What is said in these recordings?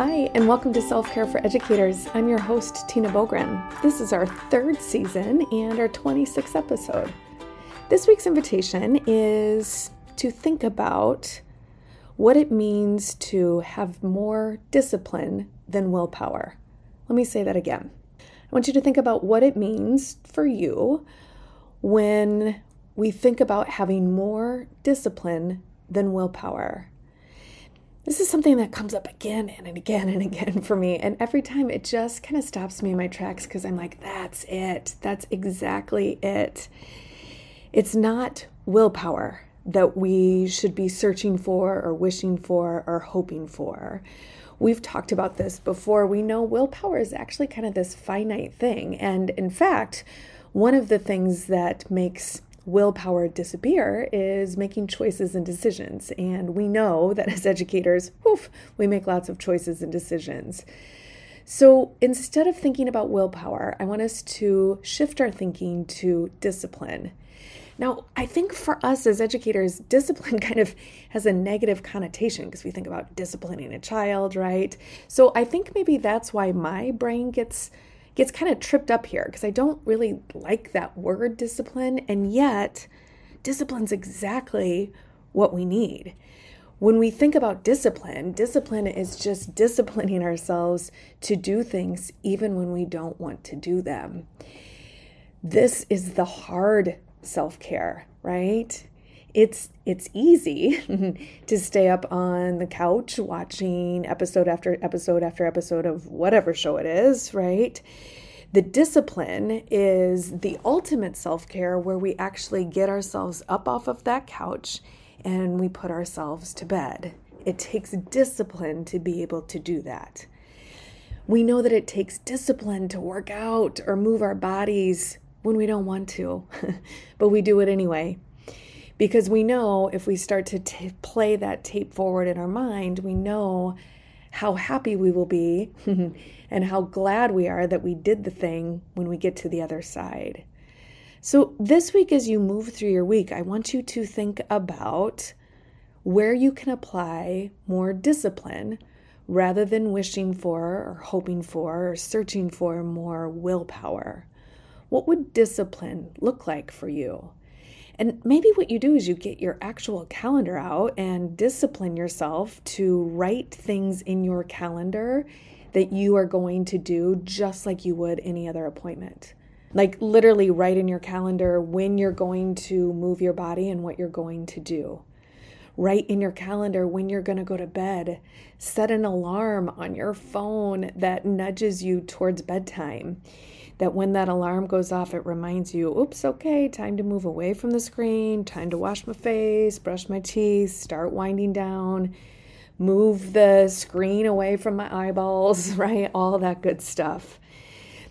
Hi, and welcome to Self Care for Educators. I'm your host, Tina Boogren. This is our third season and our 26th episode. This week's invitation is to think about what it means to have more discipline than willpower. Let me say that again. I want you to think about what it means for you when we think about having more discipline than willpower this is something that comes up again and again and again for me. And every time it just kind of stops me in my tracks because I'm like, that's it. That's exactly it. It's not willpower that we should be searching for or wishing for or hoping for. We've talked about this before. We know willpower is actually kind of this finite thing. And in fact, one of the things that makes willpower disappear is making choices and decisions. And we know that as educators, woof, we make lots of choices and decisions. So instead of thinking about willpower, I want us to shift our thinking to discipline. Now, I think for us as educators, discipline kind of has a negative connotation because we think about disciplining a child, right? So I think maybe that's why my brain gets gets kind of tripped up here because I don't really like that word discipline. And yet, discipline's exactly what we need. When we think about discipline, discipline is just disciplining ourselves to do things even when we don't want to do them. This is the hard self care, right? It's it's easy to stay up on the couch watching episode after episode after episode of whatever show it is, right? The discipline is the ultimate self care where we actually get ourselves up off of that couch and we put ourselves to bed. It takes discipline to be able to do that. We know that it takes discipline to work out or move our bodies when we don't want to, but we do it anyway because we know if we start to t- play that tape forward in our mind, we know how happy we will be and how glad we are that we did the thing when we get to the other side. So, this week, as you move through your week, I want you to think about where you can apply more discipline rather than wishing for or hoping for or searching for more willpower. What would discipline look like for you? And maybe what you do is you get your actual calendar out and discipline yourself to write things in your calendar that you are going to do just like you would any other appointment. Like literally write in your calendar when you're going to move your body and what you're going to do. Write in your calendar when you're going to go to bed. Set an alarm on your phone that nudges you towards bedtime that when that alarm goes off, it reminds you, oops, okay, time to move away from the screen, time to wash my face, brush my teeth, start winding down, move the screen away from my eyeballs, right? All that good stuff.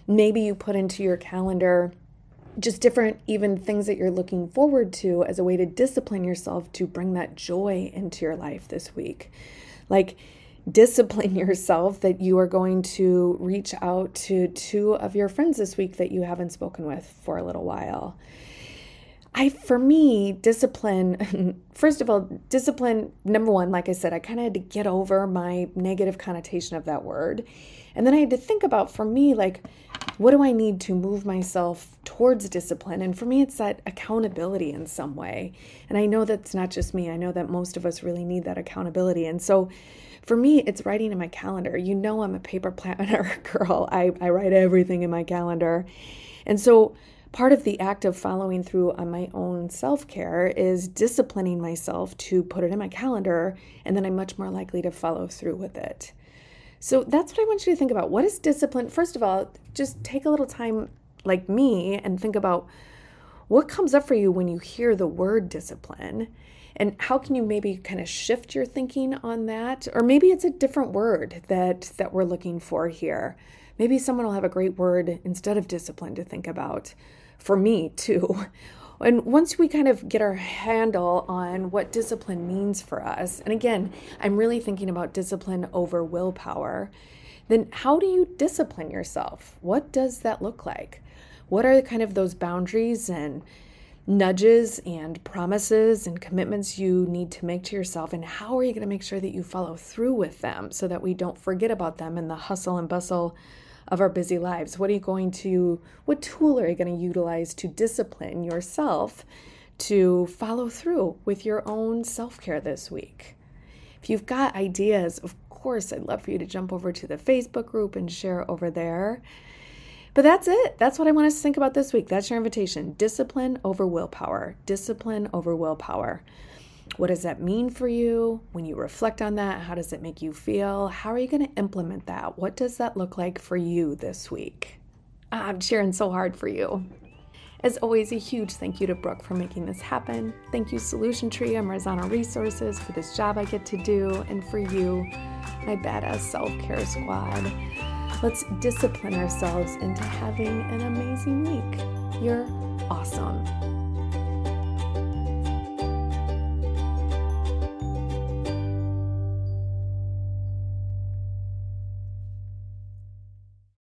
Maybe you put into your calendar just different, even things that you're looking forward to as a way to discipline yourself to bring that joy into your life this week. Like, discipline yourself that you are going to reach out to two of your friends this week that you haven't spoken with for a little while. I, for me, discipline, first of all, discipline, number one, like I said, I kind of had to get over my negative connotation of that word. And then I had to think about, for me, like, what do I need to move myself towards discipline? And for me, it's that accountability in some way. And I know that's not just me, I know that most of us really need that accountability. And so, for me, it's writing in my calendar. You know, I'm a paper planner girl. I, I write everything in my calendar. And so, part of the act of following through on my own self care is disciplining myself to put it in my calendar, and then I'm much more likely to follow through with it. So, that's what I want you to think about. What is discipline? First of all, just take a little time, like me, and think about what comes up for you when you hear the word discipline and how can you maybe kind of shift your thinking on that? Or maybe it's a different word that that we're looking for here. Maybe someone will have a great word instead of discipline to think about. For me too. And once we kind of get our handle on what discipline means for us, and again, I'm really thinking about discipline over willpower, then how do you discipline yourself? What does that look like? What are kind of those boundaries and nudges and promises and commitments you need to make to yourself and how are you going to make sure that you follow through with them so that we don't forget about them in the hustle and bustle of our busy lives what are you going to what tool are you going to utilize to discipline yourself to follow through with your own self-care this week if you've got ideas of course i'd love for you to jump over to the facebook group and share over there but that's it. That's what I want us to think about this week. That's your invitation. Discipline over willpower. Discipline over willpower. What does that mean for you? When you reflect on that, how does it make you feel? How are you going to implement that? What does that look like for you this week? Ah, I'm cheering so hard for you. As always, a huge thank you to Brooke for making this happen. Thank you, Solution Tree and Marzano Resources, for this job I get to do, and for you, my badass self care squad. Let's discipline ourselves into having an amazing week. You're awesome.